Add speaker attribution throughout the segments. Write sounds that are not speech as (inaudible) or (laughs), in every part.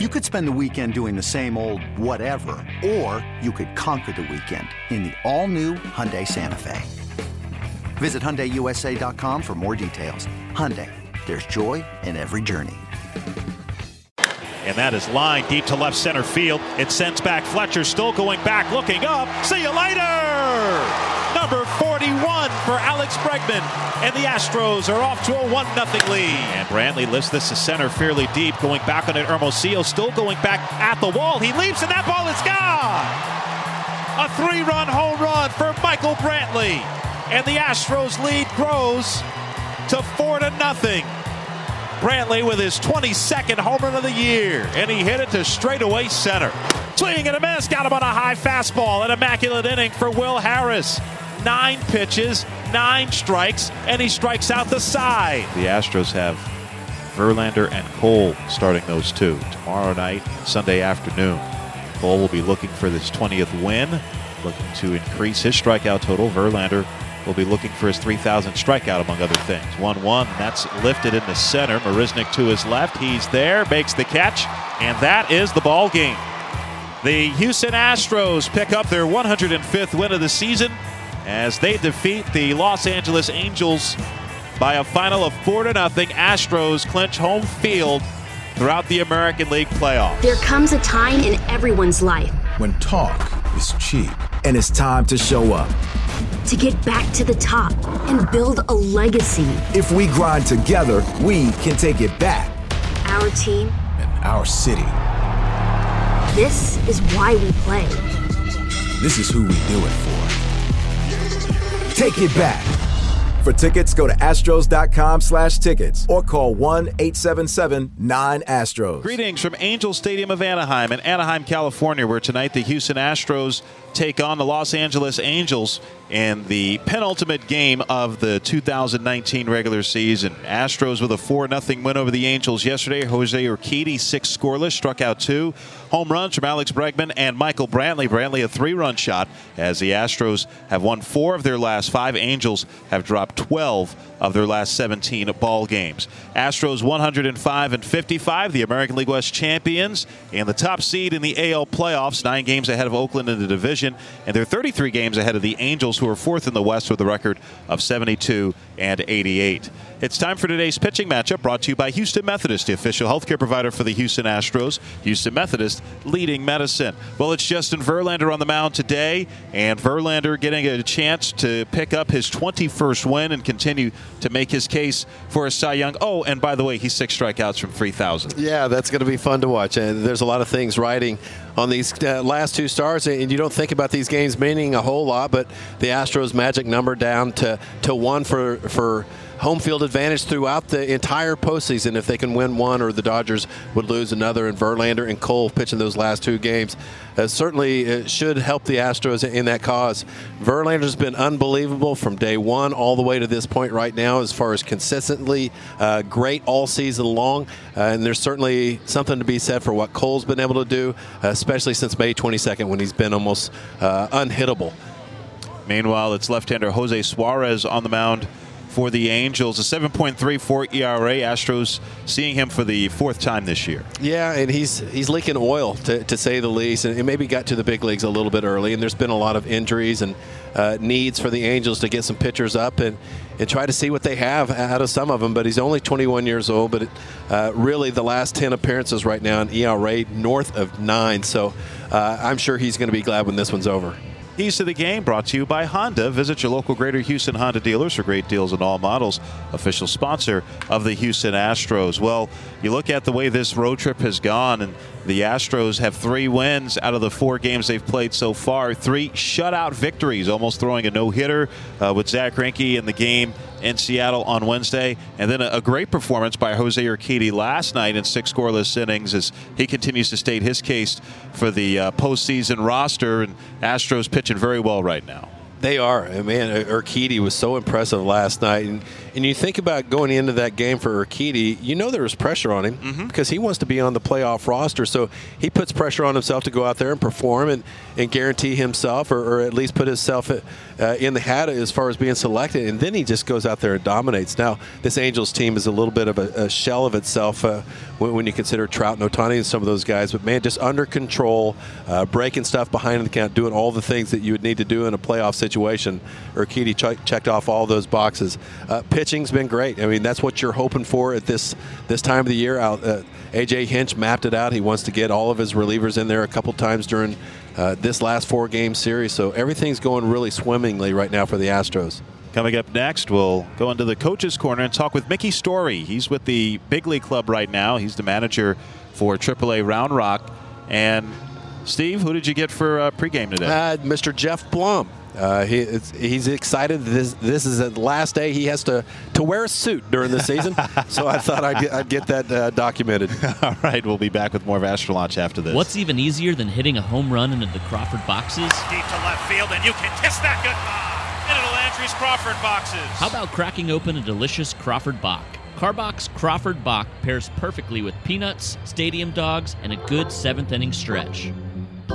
Speaker 1: You could spend the weekend doing the same old whatever, or you could conquer the weekend in the all-new Hyundai Santa Fe. Visit HyundaiUSA.com for more details. Hyundai, there's joy in every journey.
Speaker 2: And that is line deep to left center field. It sends back Fletcher, still going back, looking up. See you later! Number 41 for Alex Bregman. And the Astros are off to a 1 0 lead. And Brantley lifts this to center fairly deep, going back on it. Hermosillo still going back at the wall. He leaps, and that ball is gone. A three run home run for Michael Brantley. And the Astros lead grows to 4 to nothing. Brantley with his 22nd home run of the year, and he hit it to straightaway center. Swing and a miss, got him on a high fastball. An immaculate inning for Will Harris nine pitches, nine strikes, and he strikes out the side. The Astros have Verlander and Cole starting those two tomorrow night, Sunday afternoon. Cole will be looking for his 20th win, looking to increase his strikeout total. Verlander will be looking for his 3,000 strikeout, among other things. 1 1, that's lifted in the center. Marisnick to his left. He's there, makes the catch, and that is the ball game. The Houston Astros pick up their 105th win of the season as they defeat the Los Angeles Angels by a final of 4 to nothing. Astros clinch home field throughout the American League playoffs.
Speaker 3: There comes a time in everyone's life
Speaker 4: when talk is cheap and it's time to show up.
Speaker 3: To get back to the top and build a legacy.
Speaker 4: If we grind together, we can take it back.
Speaker 3: Our team
Speaker 4: and our city.
Speaker 3: This is why we play.
Speaker 4: This is who we do it for. Take it back. For tickets, go to astros.com slash tickets or call 1-877-9-ASTROS.
Speaker 2: Greetings from Angel Stadium of Anaheim in Anaheim, California, where tonight the Houston Astros take on the Los Angeles Angels in the penultimate game of the 2019 regular season. Astros with a 4 0 win over the Angels yesterday. Jose Urquidy, six scoreless, struck out two. Home runs from Alex Bregman and Michael Brantley. Brantley, a three run shot, as the Astros have won four of their last five. Angels have dropped 12 of their last 17 ball games. Astros 105 and 55, the American League West champions, and the top seed in the AL playoffs, nine games ahead of Oakland in the division, and they're 33 games ahead of the Angels, who are fourth in the West with a record of 72 and 88. It's time for today's pitching matchup brought to you by Houston Methodist, the official healthcare provider for the Houston Astros. Houston Methodist leading medicine. Well, it's Justin Verlander on the mound today, and Verlander getting a chance to pick up his 21st win and continue to make his case for a Cy Young. Oh, and by the way, he's six strikeouts from 3,000.
Speaker 5: Yeah, that's going to be fun to watch. And there's a lot of things riding on these uh, last two stars, and you don't think about these games meaning a whole lot, but the Astros magic number down to, to one for for home field advantage throughout the entire postseason if they can win one or the Dodgers would lose another. And Verlander and Cole pitching those last two games uh, certainly should help the Astros in that cause. Verlander's been unbelievable from day one all the way to this point right now as far as consistently uh, great all season long. Uh, and there's certainly something to be said for what Cole's been able to do, especially since May 22nd when he's been almost uh, unhittable.
Speaker 2: Meanwhile, it's left-hander Jose Suarez on the mound for the Angels. A 7.34 ERA. Astros seeing him for the fourth time this year.
Speaker 5: Yeah, and he's he's leaking oil to, to say the least, and maybe got to the big leagues a little bit early. And there's been a lot of injuries and uh, needs for the Angels to get some pitchers up and and try to see what they have out of some of them. But he's only 21 years old. But uh, really, the last 10 appearances right now in ERA north of nine. So uh, I'm sure he's going to be glad when this one's over.
Speaker 2: Keys to the game brought to you by Honda. Visit your local Greater Houston Honda dealers for great deals on all models. Official sponsor of the Houston Astros. Well, you look at the way this road trip has gone, and the Astros have three wins out of the four games they've played so far. Three shutout victories, almost throwing a no hitter uh, with Zach Greinke in the game in Seattle on Wednesday. And then a, a, great performance by Jose Urquidy last night in six scoreless innings as he continues to state his case for the uh, postseason roster. And Astros pitching very well right now.
Speaker 5: They are. Man, Urquidy was so impressive last night. And, And you think about going into that game for Urquidy, you know there was pressure on him mm-hmm. because he wants to be on the playoff roster. So he puts pressure on himself to go out there and perform and, and guarantee himself or, or at least put himself uh, in the hat as far as being selected. And then he just goes out there and dominates. Now, this Angels team is a little bit of a, a shell of itself uh, when, when, you consider Trout and Ohtani and some of those guys. But man, just under control, uh, breaking stuff behind the count, doing all the things that you would need to do in a playoff situation. Urquidy ch- checked off all those boxes. Uh, pitching's been great. I mean, that's what you're hoping for at this this time of the year. Out, uh, AJ Hinch mapped it out. He wants to get all of his relievers in there a couple times during uh, this last four game series. So everything's going really swimmingly right now for the Astros.
Speaker 6: Coming up next, we'll go into the coaches' corner and talk with Mickey Storey. He's with the Big League Club right now. He's the manager for AAA Round Rock. And Steve, who did you get for uh, pregame today?
Speaker 5: Uh, Mr. Geoff Blum. Uh, he, he's excited. This this is the last day he has to, to wear a suit during the season. (laughs) so I thought I'd get, I'd get that uh, documented. (laughs)
Speaker 6: All right, we'll be back with more of Astro Launch after this.
Speaker 7: What's even easier than hitting a home run into the Crawford boxes?
Speaker 8: Deep to left field, and you can kiss that goodbye into the Landry's Crawford boxes.
Speaker 7: How about cracking open a delicious Crawford Bock? Karbach Crawford Bock pairs perfectly with peanuts, stadium dogs, and a good seventh inning stretch.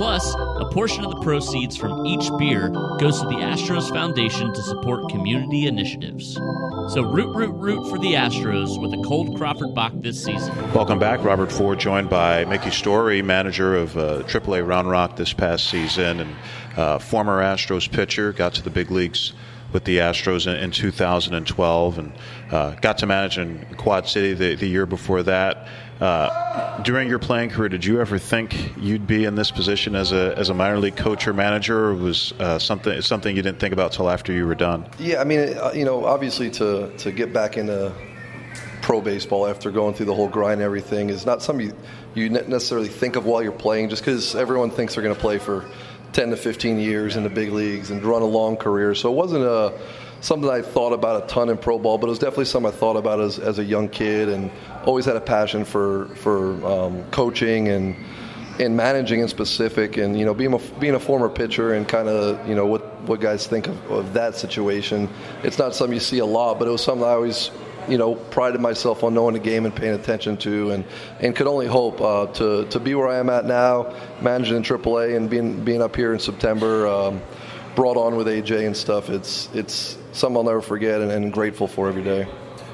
Speaker 7: Plus, a portion of the proceeds from each beer goes to the Astros Foundation to support community initiatives. So root, root, root for the Astros with a cold Crawford Bock this season.
Speaker 2: Welcome back. Robert Ford joined by Mickey Storey, manager of uh, AAA Round Rock this past season and uh, former Astros pitcher, got to the big leagues with the Astros in, in 2012 and uh, got to manage in Quad City the, the year before that. Uh, during your playing career, did you ever think you'd be in this position as a as a minor league coach or manager, or was uh, something something you didn't think about till after you were done?
Speaker 9: Yeah, I mean, uh, you know, obviously to to get back into pro baseball after going through the whole grind and everything is not something you, you necessarily think of while you're playing, just because everyone thinks they're going to play for 10 to 15 years in the big leagues and run a long career. So it wasn't a something I thought about a ton in pro ball, but it was definitely something I thought about as, as a young kid and always had a passion for for um, coaching and and managing in specific and you know being a being a former pitcher and kind of you know what what guys think of, of that situation. It's not something you see a lot, but it was something I always you know, prided myself on knowing the game and paying attention to, and, and could only hope uh, to, to be where I am at now, managing in AAA and being being up here in September, um, brought on with AJ and stuff. It's it's something I'll never forget and, and grateful for every day.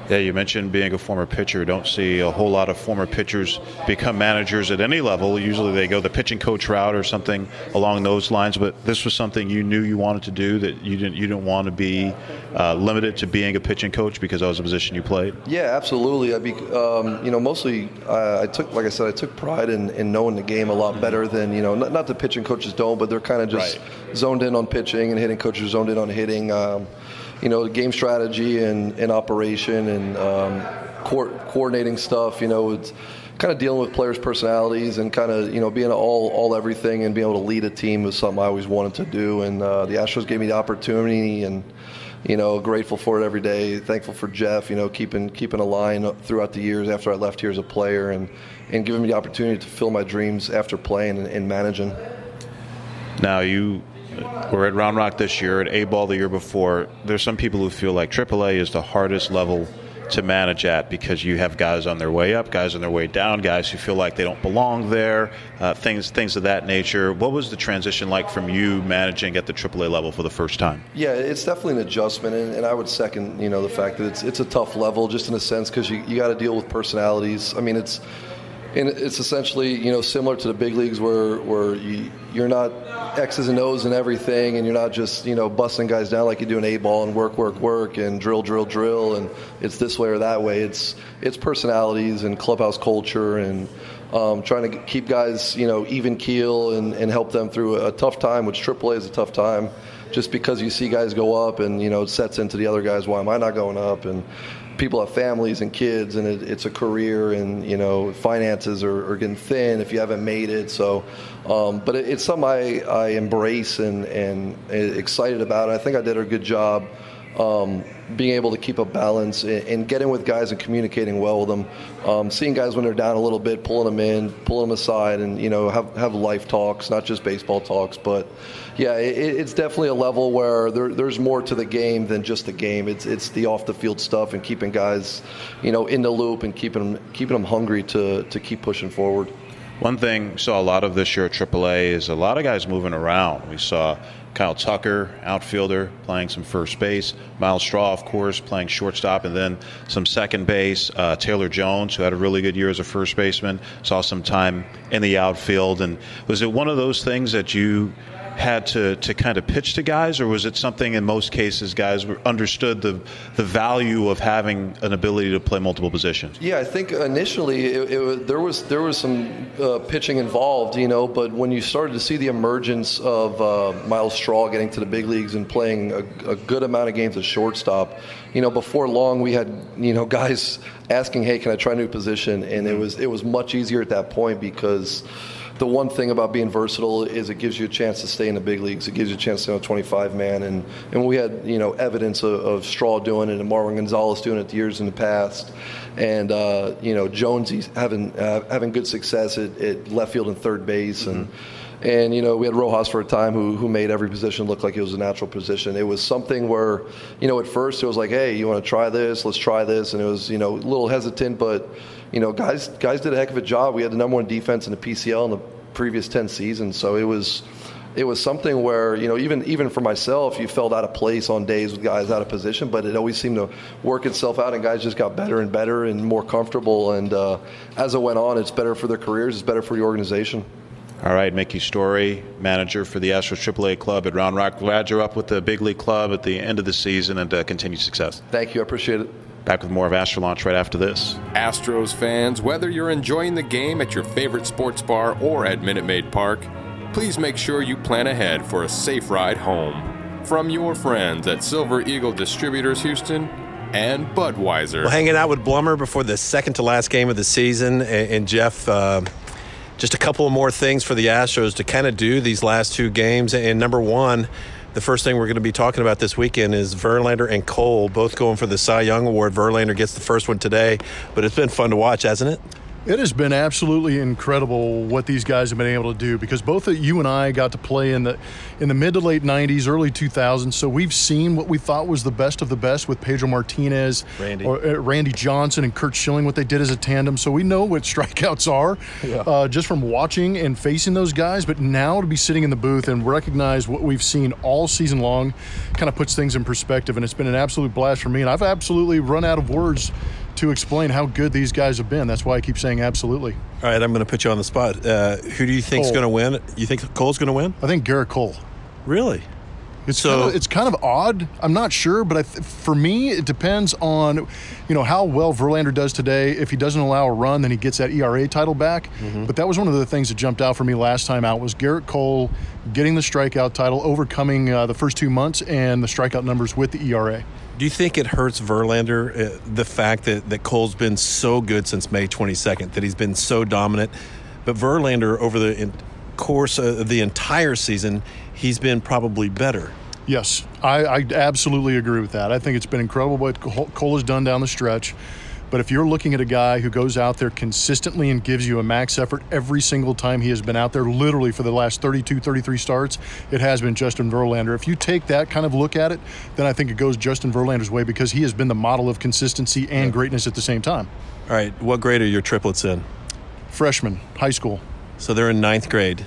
Speaker 2: Yeah, you mentioned being a former pitcher. Don't see a whole lot of former pitchers become managers at any level. Usually they go the pitching coach route or something along those lines. But this was something you knew you wanted to do that you didn't you didn't want to be uh, limited to being a pitching coach because that was a position you played.
Speaker 9: Yeah, absolutely. I be um, you know mostly uh, I took like I said I took pride in, in knowing the game a lot better than you know not, not that pitching coaches don't, but they're kind of just right. zoned in on pitching and hitting coaches zoned in on hitting. Um, you know, game strategy and, and operation and um, co- coordinating stuff. You know, it's kind of dealing with players' personalities and kind of you know being all all everything and being able to lead a team was something I always wanted to do. And uh, the Astros gave me the opportunity and. You know, grateful for it every day. Thankful for Jeff. You know, keeping keeping a line throughout the years after I left here as a player, and and giving me the opportunity to fulfill my dreams after playing and, and managing.
Speaker 2: Now you we're at Round Rock this year, at A Ball the year before. There's some people who feel like AAA is the hardest level to manage at because you have guys on their way up, guys on their way down, guys who feel like they don't belong there, uh, things things of that nature. What was the transition like from you managing at the AAA level for the first time?
Speaker 9: Yeah, it's definitely an adjustment, and, and I would second you know the fact that it's it's a tough level just in a sense because you, you got to deal with personalities. I mean, it's and it's essentially you know similar to the big leagues where where you, you're not X's and O's and everything, and you're not just you know busting guys down like you do an A ball and work, work, work, and drill, drill, drill, and it's this way or that way. It's it's personalities and clubhouse culture and um, trying to keep guys you know even keel and, and help them through a tough time, which AAA is a tough time. Just because you see guys go up and you know it sets into the other guys, why am I not going up? And people have families and kids, and it, it's a career, and you know finances are, are, getting thin if you haven't made it. So, um, but it, it's something I, I embrace and and excited about. I think I did a good job. Um, being able to keep a balance and, getting with guys and communicating well with them. Um, seeing guys when they're down a little bit, pulling them in, pulling them aside, and you know have have life talks, not just baseball talks. But yeah, it, it's definitely a level where there, there's more to the game than just the game. It's it's the off the field stuff and keeping guys, you know, in the loop and keeping them keeping them hungry to to keep pushing forward.
Speaker 10: One thing saw a lot of this year at AAA is a lot of guys moving around. We saw Kyle Tucker, outfielder, playing some first base. Myles Straw, of course, playing shortstop, and then some second base. Uh, Taylor Jones, who had a really good year as a first baseman, saw some time in the outfield. And was it one of those things that you had to, to kind of pitch to guys, or was it something in most cases guys understood the the value of having an ability to play multiple positions?
Speaker 9: Yeah, I think initially it, it, there was there was some uh, pitching involved, you know, but when you started to see the emergence of uh, Myles Straw getting to the big leagues and playing a, a good amount of games as shortstop, you know, before long we had you know guys asking, "Hey, can I try a new position?" And it was it was much easier at that point because the one thing about being versatile is it gives you a chance to stay in the big leagues. It gives you a chance to know 25 man, and and we had you know evidence of, of Straw doing it and Marwin Gonzalez doing it years in the past, and uh, you know Jonesy having uh, having good success at, at, left field and third base mm-hmm. and. And you know, we had Rojas for a time who who made every position look like it was a natural position. It was something where, you know, at first it was like, hey, you want to try this? Let's try this. And it was, you know, a little hesitant, but you know, guys guys did a heck of a job. We had the number one defense in the PCL in the previous ten seasons, so it was it was something where you know even even for myself you felt out of place on days with guys out of position but it always seemed to work itself out and guys just got better and better and more comfortable and uh, as it went on it's better for their careers it's better for the organization
Speaker 10: all right, Mickey Storey, manager for the Astros AAA club at Round Rock. Glad you're up with the big league club at the end of the season and uh, continued success.
Speaker 9: Thank you. I appreciate it.
Speaker 10: Back with more of Astro Launch right after this.
Speaker 11: Astros fans, whether you're enjoying the game at your favorite sports bar or at Minute Maid Park, please make sure you plan ahead for a safe ride home. From your friends at Silver Eagle Distributors Houston and Budweiser.
Speaker 5: Well, hanging out with Blummer before the second to last game of the season, and, and Geoff. Uh, just a couple of more things for the Astros to kind of do these last two games. And number one, the first thing we're going to be talking about this weekend is Verlander and Cole both going for the Cy Young Award. Verlander gets the first one today, but it's been fun to watch, hasn't it?
Speaker 12: It has been absolutely incredible what these guys have been able to do because both you and I got to play in the in the mid to late 90s, early 2000s. So we've seen what we thought was the best of the best with Pedro Martinez,
Speaker 5: Randy,
Speaker 12: or, uh, Randy Johnson, and Curt Schilling, what they did as a tandem. So we know what (laughs) strikeouts are yeah. uh, just from watching and facing those guys. But now to be sitting in the booth and recognize what we've seen all season long kind of puts things in perspective. And it's been an absolute blast for me. And I've absolutely run out of words to explain how good these guys have been. That's why I keep saying absolutely.
Speaker 5: All right, I'm going to put you on the spot. Uh, who do you think is going to win? You think Cole's going to win?
Speaker 12: I think Gerrit Cole.
Speaker 5: Really?
Speaker 12: It's so kind of, it's kind of odd. I'm not sure, but th- for me, it depends on, you know, how well Verlander does today. If he doesn't allow a run, then he gets that ERA title back. Mm-hmm. But that was one of the things that jumped out for me last time out was Gerrit Cole getting the strikeout title, overcoming uh, the first two months and the strikeout numbers with the ERA.
Speaker 5: Do you think it hurts Verlander uh, the fact that, that Cole's been so good since May 22nd, that he's been so dominant? But Verlander, over the course of the entire season, he's been probably better.
Speaker 12: Yes, I, I absolutely agree with that. I think it's been incredible what Cole has done down the stretch. But if you're looking at a guy who goes out there consistently and gives you a max effort every single time he has been out there, literally for the last 32, 33 starts, it has been Justin Verlander. If you take that kind of look at it, then I think it goes Justin Verlander's way because he has been the model of consistency and greatness at the same time.
Speaker 5: All right, what grade are your triplets in?
Speaker 12: Freshman, high school.
Speaker 5: So they're in ninth grade.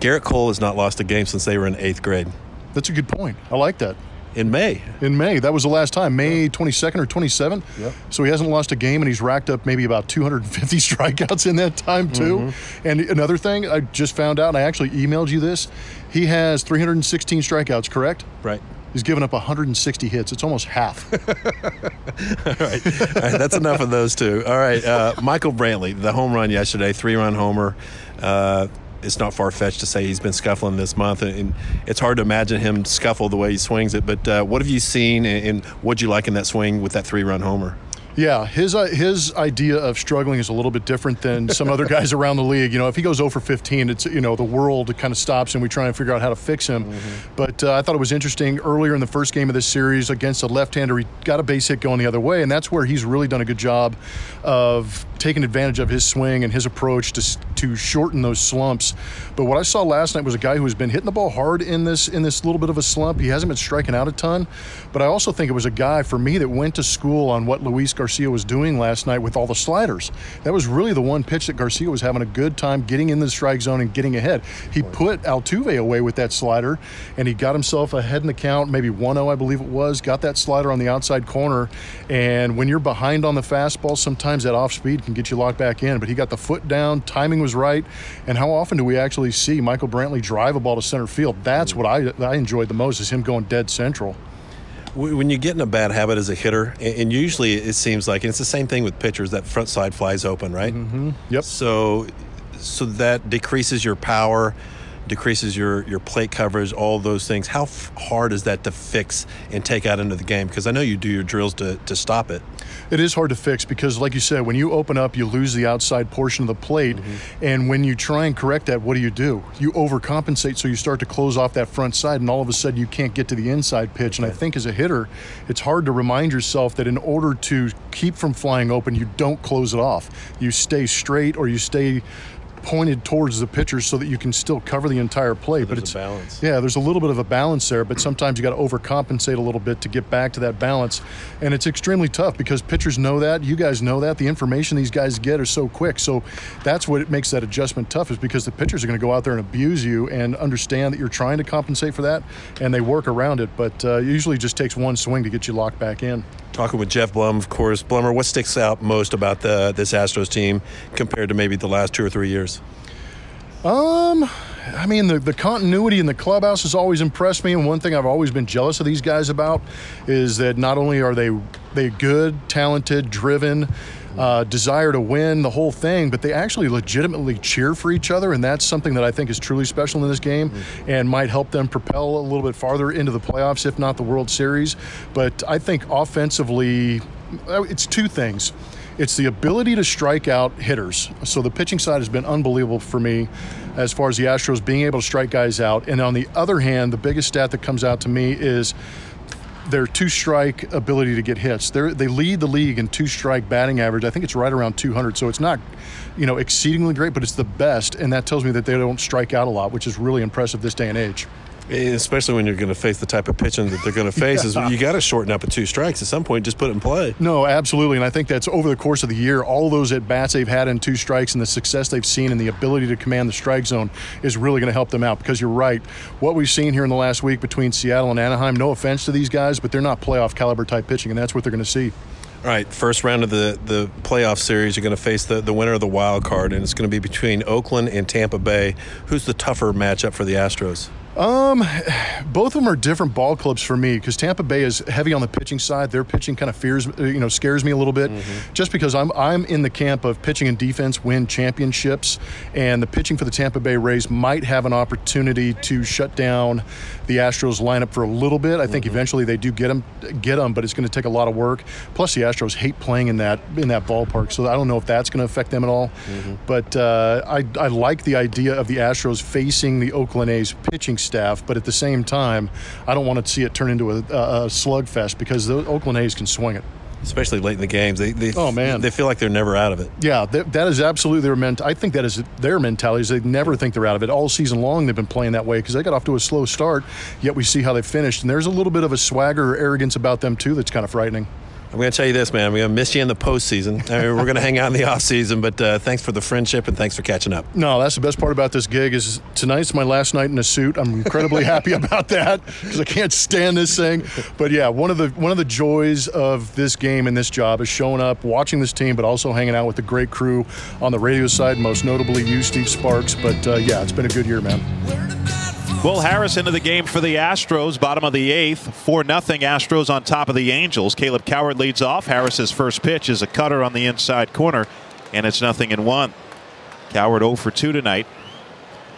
Speaker 5: Gerrit Cole has not lost a game since they were in eighth grade.
Speaker 12: That's a good point. I like that
Speaker 5: in May.
Speaker 12: In May, that was the last time, May 22nd or 27th.
Speaker 5: Yeah.
Speaker 12: So he hasn't lost a game, and he's racked up maybe about 250 (laughs) strikeouts in that time too. Mm-hmm. And another thing I just found out, and I actually emailed you this. He has 316 strikeouts, correct?
Speaker 5: Right.
Speaker 12: He's given up 160 hits. It's almost half. (laughs)
Speaker 5: All, right. All right. That's enough of those two. All right. Uh, Michael Brantley, the home run yesterday, three run homer. Uh, it's not far fetched to say he's been scuffling this month, and it's hard to imagine him scuffle the way he swings it. But uh, what have you seen, and what'd you like in that swing with that three run homer?
Speaker 12: Yeah, his uh, his idea of struggling is a little bit different than some other guys (laughs) around the league. You know, if he goes over 15, it's you know the world kind of stops and we try and figure out how to fix him. Mm-hmm. But uh, I thought it was interesting earlier in the first game of this series against a left-hander, he got a base hit going the other way, and that's where he's really done a good job of taking advantage of his swing and his approach to to shorten those slumps. But what I saw last night was a guy who has been hitting the ball hard in this in this little bit of a slump. He hasn't been striking out a ton, but I also think it was a guy for me that went to school on what Luis Garcia was doing last night with all the sliders. That was really the one pitch that Garcia was having a good time getting in the strike zone and getting ahead. He put Altuve away with that slider, and he got himself ahead in the count, maybe 1 0, I believe it was. Got that slider on the outside corner. And when you're behind on the fastball, sometimes that off speed can get you locked back in. But he got the foot down, timing was right. And how often do we actually see Michael Brantley drive a ball to center field? That's what I, I enjoyed the most, is him going dead central
Speaker 5: when you get in a bad habit as a hitter, and usually it seems like, and it's the same thing with pitchers, that front side flies open, right?
Speaker 12: Mm-hmm. Yep.
Speaker 5: So, so that decreases your power decreases your your plate coverage, all those things. How f- hard is that to fix and take out into the game? Because I know you do your drills to, to stop it.
Speaker 12: It is hard to fix because, like you said, when you open up, you lose the outside portion of the plate, mm-hmm. and when you try and correct that, what do you do? You overcompensate, so you start to close off that front side, and all of a sudden you can't get to the inside pitch. And I think as a hitter, it's hard to remind yourself that in order to keep from flying open, you don't close it off. You stay straight, or you stay pointed towards the pitcher so that you can still cover the entire plate.
Speaker 5: So
Speaker 12: but it's
Speaker 5: balance.
Speaker 12: Yeah, there's a little bit of a balance there, but sometimes you got to overcompensate a little bit to get back to that balance, and it's extremely tough because pitchers know that. You guys know that. The information these guys get are so quick, so that's what makes that adjustment tough. Is because the pitchers are going to go out there and abuse you and understand that you're trying to compensate for that, and they work around it. But uh, it usually just takes one swing to get you locked back in
Speaker 5: talking with Geoff Blum, of course. Blummer, what sticks out most about the this Astros team compared to maybe the last two or three years?
Speaker 12: Um, I mean, the, the continuity in the clubhouse has always impressed me, and one thing I've always been jealous of these guys about is that not only are they they good, talented, driven, uh, desire to win, the whole thing, but they actually legitimately cheer for each other, and that's something that I think is truly special in this game mm-hmm. and might help them propel a little bit farther into the playoffs, if not the World Series. But I think offensively, uh, it's two things. It's the ability to strike out hitters. So the pitching side has been unbelievable for me as far as the Astros being able to strike guys out. And on the other hand, the biggest stat that comes out to me is their two strike ability to get hits. They're, they lead the league in two strike batting average. I think it's right around 200. So it's not, you know, exceedingly great, but it's the best. And that tells me that they don't strike out a lot, which is really impressive this day and age.
Speaker 5: Especially when you're going to face the type of pitching that they're going (laughs) to face, yeah. is you got to shorten up at two strikes at some point. Just put it in play.
Speaker 12: No, absolutely, and I think that's over the course of the year. All those at bats they've had in two strikes and the success they've seen and the ability to command the strike zone is really going to help them out. Because you're right, what we've seen here in the last week between Seattle and Anaheim. No offense to these guys, but they're not playoff caliber type pitching, and that's what they're going to see.
Speaker 5: All right, first round of the, the playoff series, you're going to face the, the winner of the wild card, and it's going to be between Oakland and Tampa Bay. Who's the tougher matchup for the Astros?
Speaker 12: Um, both of them are different ball clubs for me because Tampa Bay is heavy on the pitching side. Their pitching kind of fears, uh, you know, scares me a little bit, mm-hmm. just because I'm I'm in the camp of pitching and defense win championships, and the pitching for the Tampa Bay Rays might have an opportunity to shut down the Astros lineup for a little bit. I think mm-hmm. eventually they do get them, get them, but it's going to take a lot of work. Plus, the Astros hate playing in that in that ballpark, so I don't know if that's going to affect them at all. Mm-hmm. But uh, I I like the idea of the Astros facing the Oakland A's pitching staff, but at the same time, I don't want to see it turn into a, a slugfest because the Oakland A's can swing it
Speaker 5: especially late in the games. They, they
Speaker 12: oh man,
Speaker 5: they feel like they're never out of it.
Speaker 12: Yeah, that, that is absolutely their ment. I think that is their mentality. Is they never think they're out of it. All season long, they've been playing that way because they got off to a slow start. Yet we see how they finished, and there's a little bit of a swagger or arrogance about them too that's kind of frightening.
Speaker 5: I'm going to tell you this, man. I'm going to miss you in the postseason. I mean, we're going to hang out in the off season, but uh, thanks for the friendship and thanks for catching up.
Speaker 12: No, that's the best part about this gig is tonight's my last night in a suit. I'm incredibly (laughs) happy about that because I can't stand this thing. But yeah, one of the one of the joys of this game and this job is showing up, watching this team, but also hanging out with the great crew on the radio side. Most notably you, Steve Sparks. But uh, yeah, it's been a good year, man.
Speaker 2: Will Harris into the game for the Astros, bottom of the eighth, 4 0 Astros on top of the Angels. Kaleb Cowart leads off. Harris's first pitch is a cutter on the inside corner, and it's nothing in one. Cowart 0 for 2 tonight.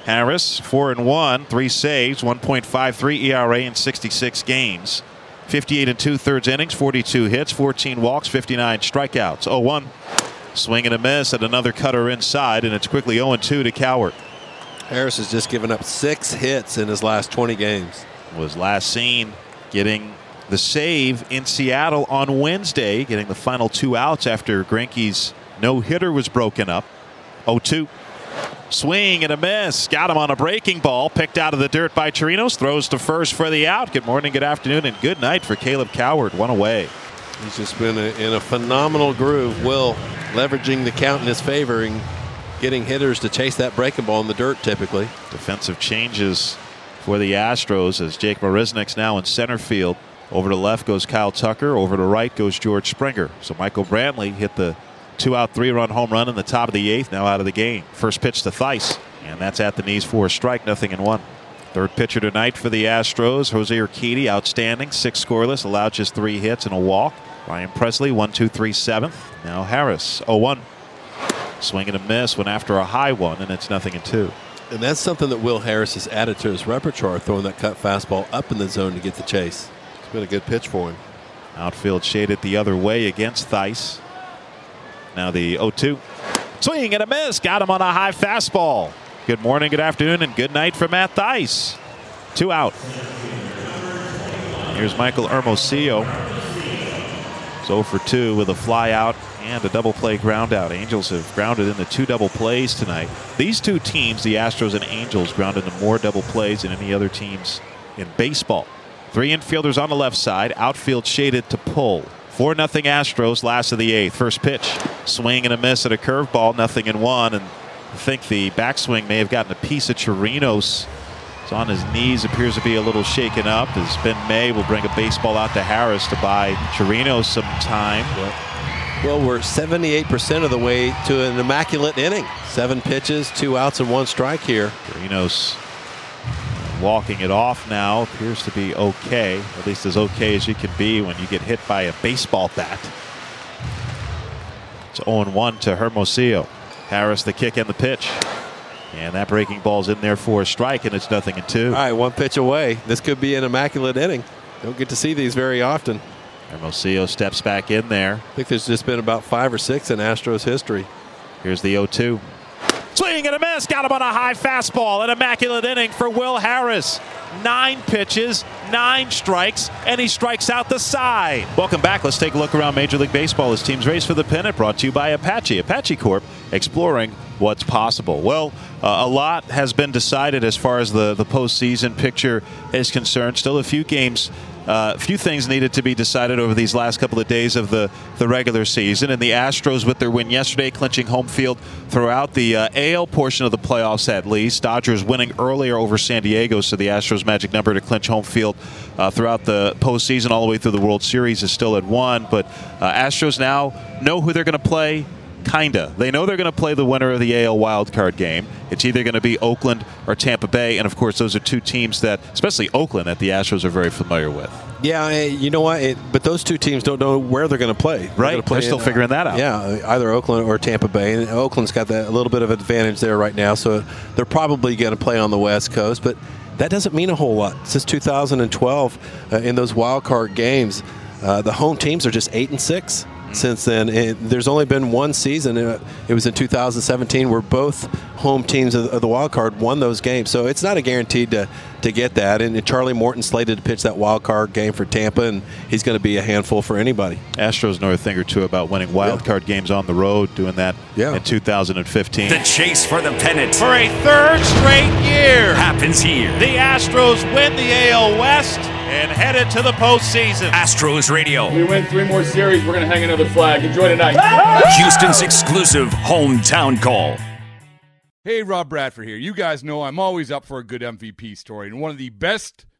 Speaker 2: Harris 4 and 1, three saves, 1.53 ERA in 66 games. 58 and two thirds innings, 42 hits, 14 walks, 59 strikeouts. 0 1. Swing and a miss at another cutter inside, and it's quickly 0 2 to Cowart.
Speaker 5: Harris has just given up six hits in his last 20 games.
Speaker 2: Was last seen getting the save in Seattle on Wednesday, getting the final two outs after Greinke's no hitter was broken up. 0 2. Swing and a miss. Got him on a breaking ball. Picked out of the dirt by Chirinos. Throws to first for the out. Good morning, good afternoon, and good night for Kaleb Cowart. One away.
Speaker 5: He's just been a, in a phenomenal groove. Will leveraging the count in his favor and getting hitters to chase that breaking ball in the dirt typically.
Speaker 2: Defensive changes for the Astros as Jake Marisnick's now in center field. Over to left goes Kyle Tucker. Over to right goes George Springer. So Michael Brantley hit the Two out, three run home run in the top of the eighth, now out of the game. First pitch to Thaiss, and that's at the knees for a strike, nothing in one. Third pitcher tonight for the Astros, Jose Urquidy, outstanding, six scoreless, allowed just three hits and a walk. Ryan Pressly, one, two, three, seventh. Now Harris, 0 1. Swing and a miss, when after a high one, and it's nothing in two.
Speaker 5: And that's something that Will Harris has added to his repertoire, throwing that cut fastball up in the zone to get the chase. It's been a good pitch for him.
Speaker 2: Outfield shaded the other way against Thaiss. Now the 0 2. Swing and a miss. Got him on a high fastball. Good morning, good afternoon, and good night for Matt Thaiss. Two out. Here's Michael Hermosillo. 0 for 2 with a fly out and a double play ground out. Angels have grounded into two double plays tonight. These two teams, the Astros and Angels, grounded into more double plays than any other teams in baseball. Three infielders on the left side, outfield shaded to pull. 4 0 Astros, last of the eighth. First pitch, swing and a miss at a curveball, nothing in one. And I think the backswing may have gotten a piece of Chirinos. It's on his knees, appears to be a little shaken up. As Ben May will bring a baseball out to Harris to buy Chirinos some time.
Speaker 5: Well, we're 78% of the way to an immaculate inning. Seven pitches, two outs, and one strike here.
Speaker 2: Chirinos uh, walking it off now appears to be okay, at least as okay as you can be when you get hit by a baseball bat. It's 0 1 to Hermosillo. Harris the kick and the pitch. And that breaking ball's in there for a strike, and it's nothing in two.
Speaker 5: All right, one pitch away. This could be an immaculate inning. Don't get to see these very often.
Speaker 2: Hermosillo steps back in there.
Speaker 5: I think there's just been about five or six in Astros history.
Speaker 2: Here's the 0 2. Swing and a miss. Got him on a high fastball. An immaculate inning for Will Harris. Nine pitches, nine strikes, and he strikes out the side. Welcome back. Let's take a look around Major League Baseball. This team's race for the pennant brought to you by Apache. Apache Corp, exploring what's possible. Well, uh, a lot has been decided as far as the, the postseason picture is concerned. Still a few games uh, a few things needed to be decided over these last couple of days of the, the regular season. And the Astros, with their win yesterday, clinching home field throughout the uh, AL portion of the playoffs at least. Dodgers winning earlier over San Diego, so the Astros' magic number to clinch home field uh, throughout the postseason all the way through the World Series is still at one. But uh, Astros now know who they're going to play Kinda. They know they're going to play the winner of the AL wildcard game. It's either going to be Oakland or Tampa Bay, and of course, those are two teams that, especially Oakland, that the Astros are very familiar with.
Speaker 5: Yeah, you know what? It, but those two teams don't know where they're going to play.
Speaker 2: They're right, play they're still in, figuring that out.
Speaker 5: Yeah, either Oakland or Tampa Bay. And Oakland's got that a little bit of advantage there right now, so they're probably going to play on the West Coast. But that doesn't mean a whole lot. Since 2012, uh, in those wild card games, uh, the home teams are just eight and six since then. It, there's only been one season. It, it, was in 2017 where both home teams of, of, the wild card won those games. So it's not a guaranteed to, to get that. And Charlie Morton slated to pitch that wild card game for Tampa, and he's going to be a handful for anybody.
Speaker 2: Astros know a thing or two about winning wild yeah. card games on the road, doing that yeah. in 2015.
Speaker 13: The chase for the pennant
Speaker 2: for a third straight year
Speaker 13: happens here.
Speaker 2: The Astros win the AL West and headed to the postseason.
Speaker 13: Astros Radio.
Speaker 14: We win three more series. We're going to hang another flag. Enjoy tonight.
Speaker 13: Houston's exclusive hometown call.
Speaker 15: Hey, Rob Bradford here. You guys know I'm always up for a good MVP story, and one of the best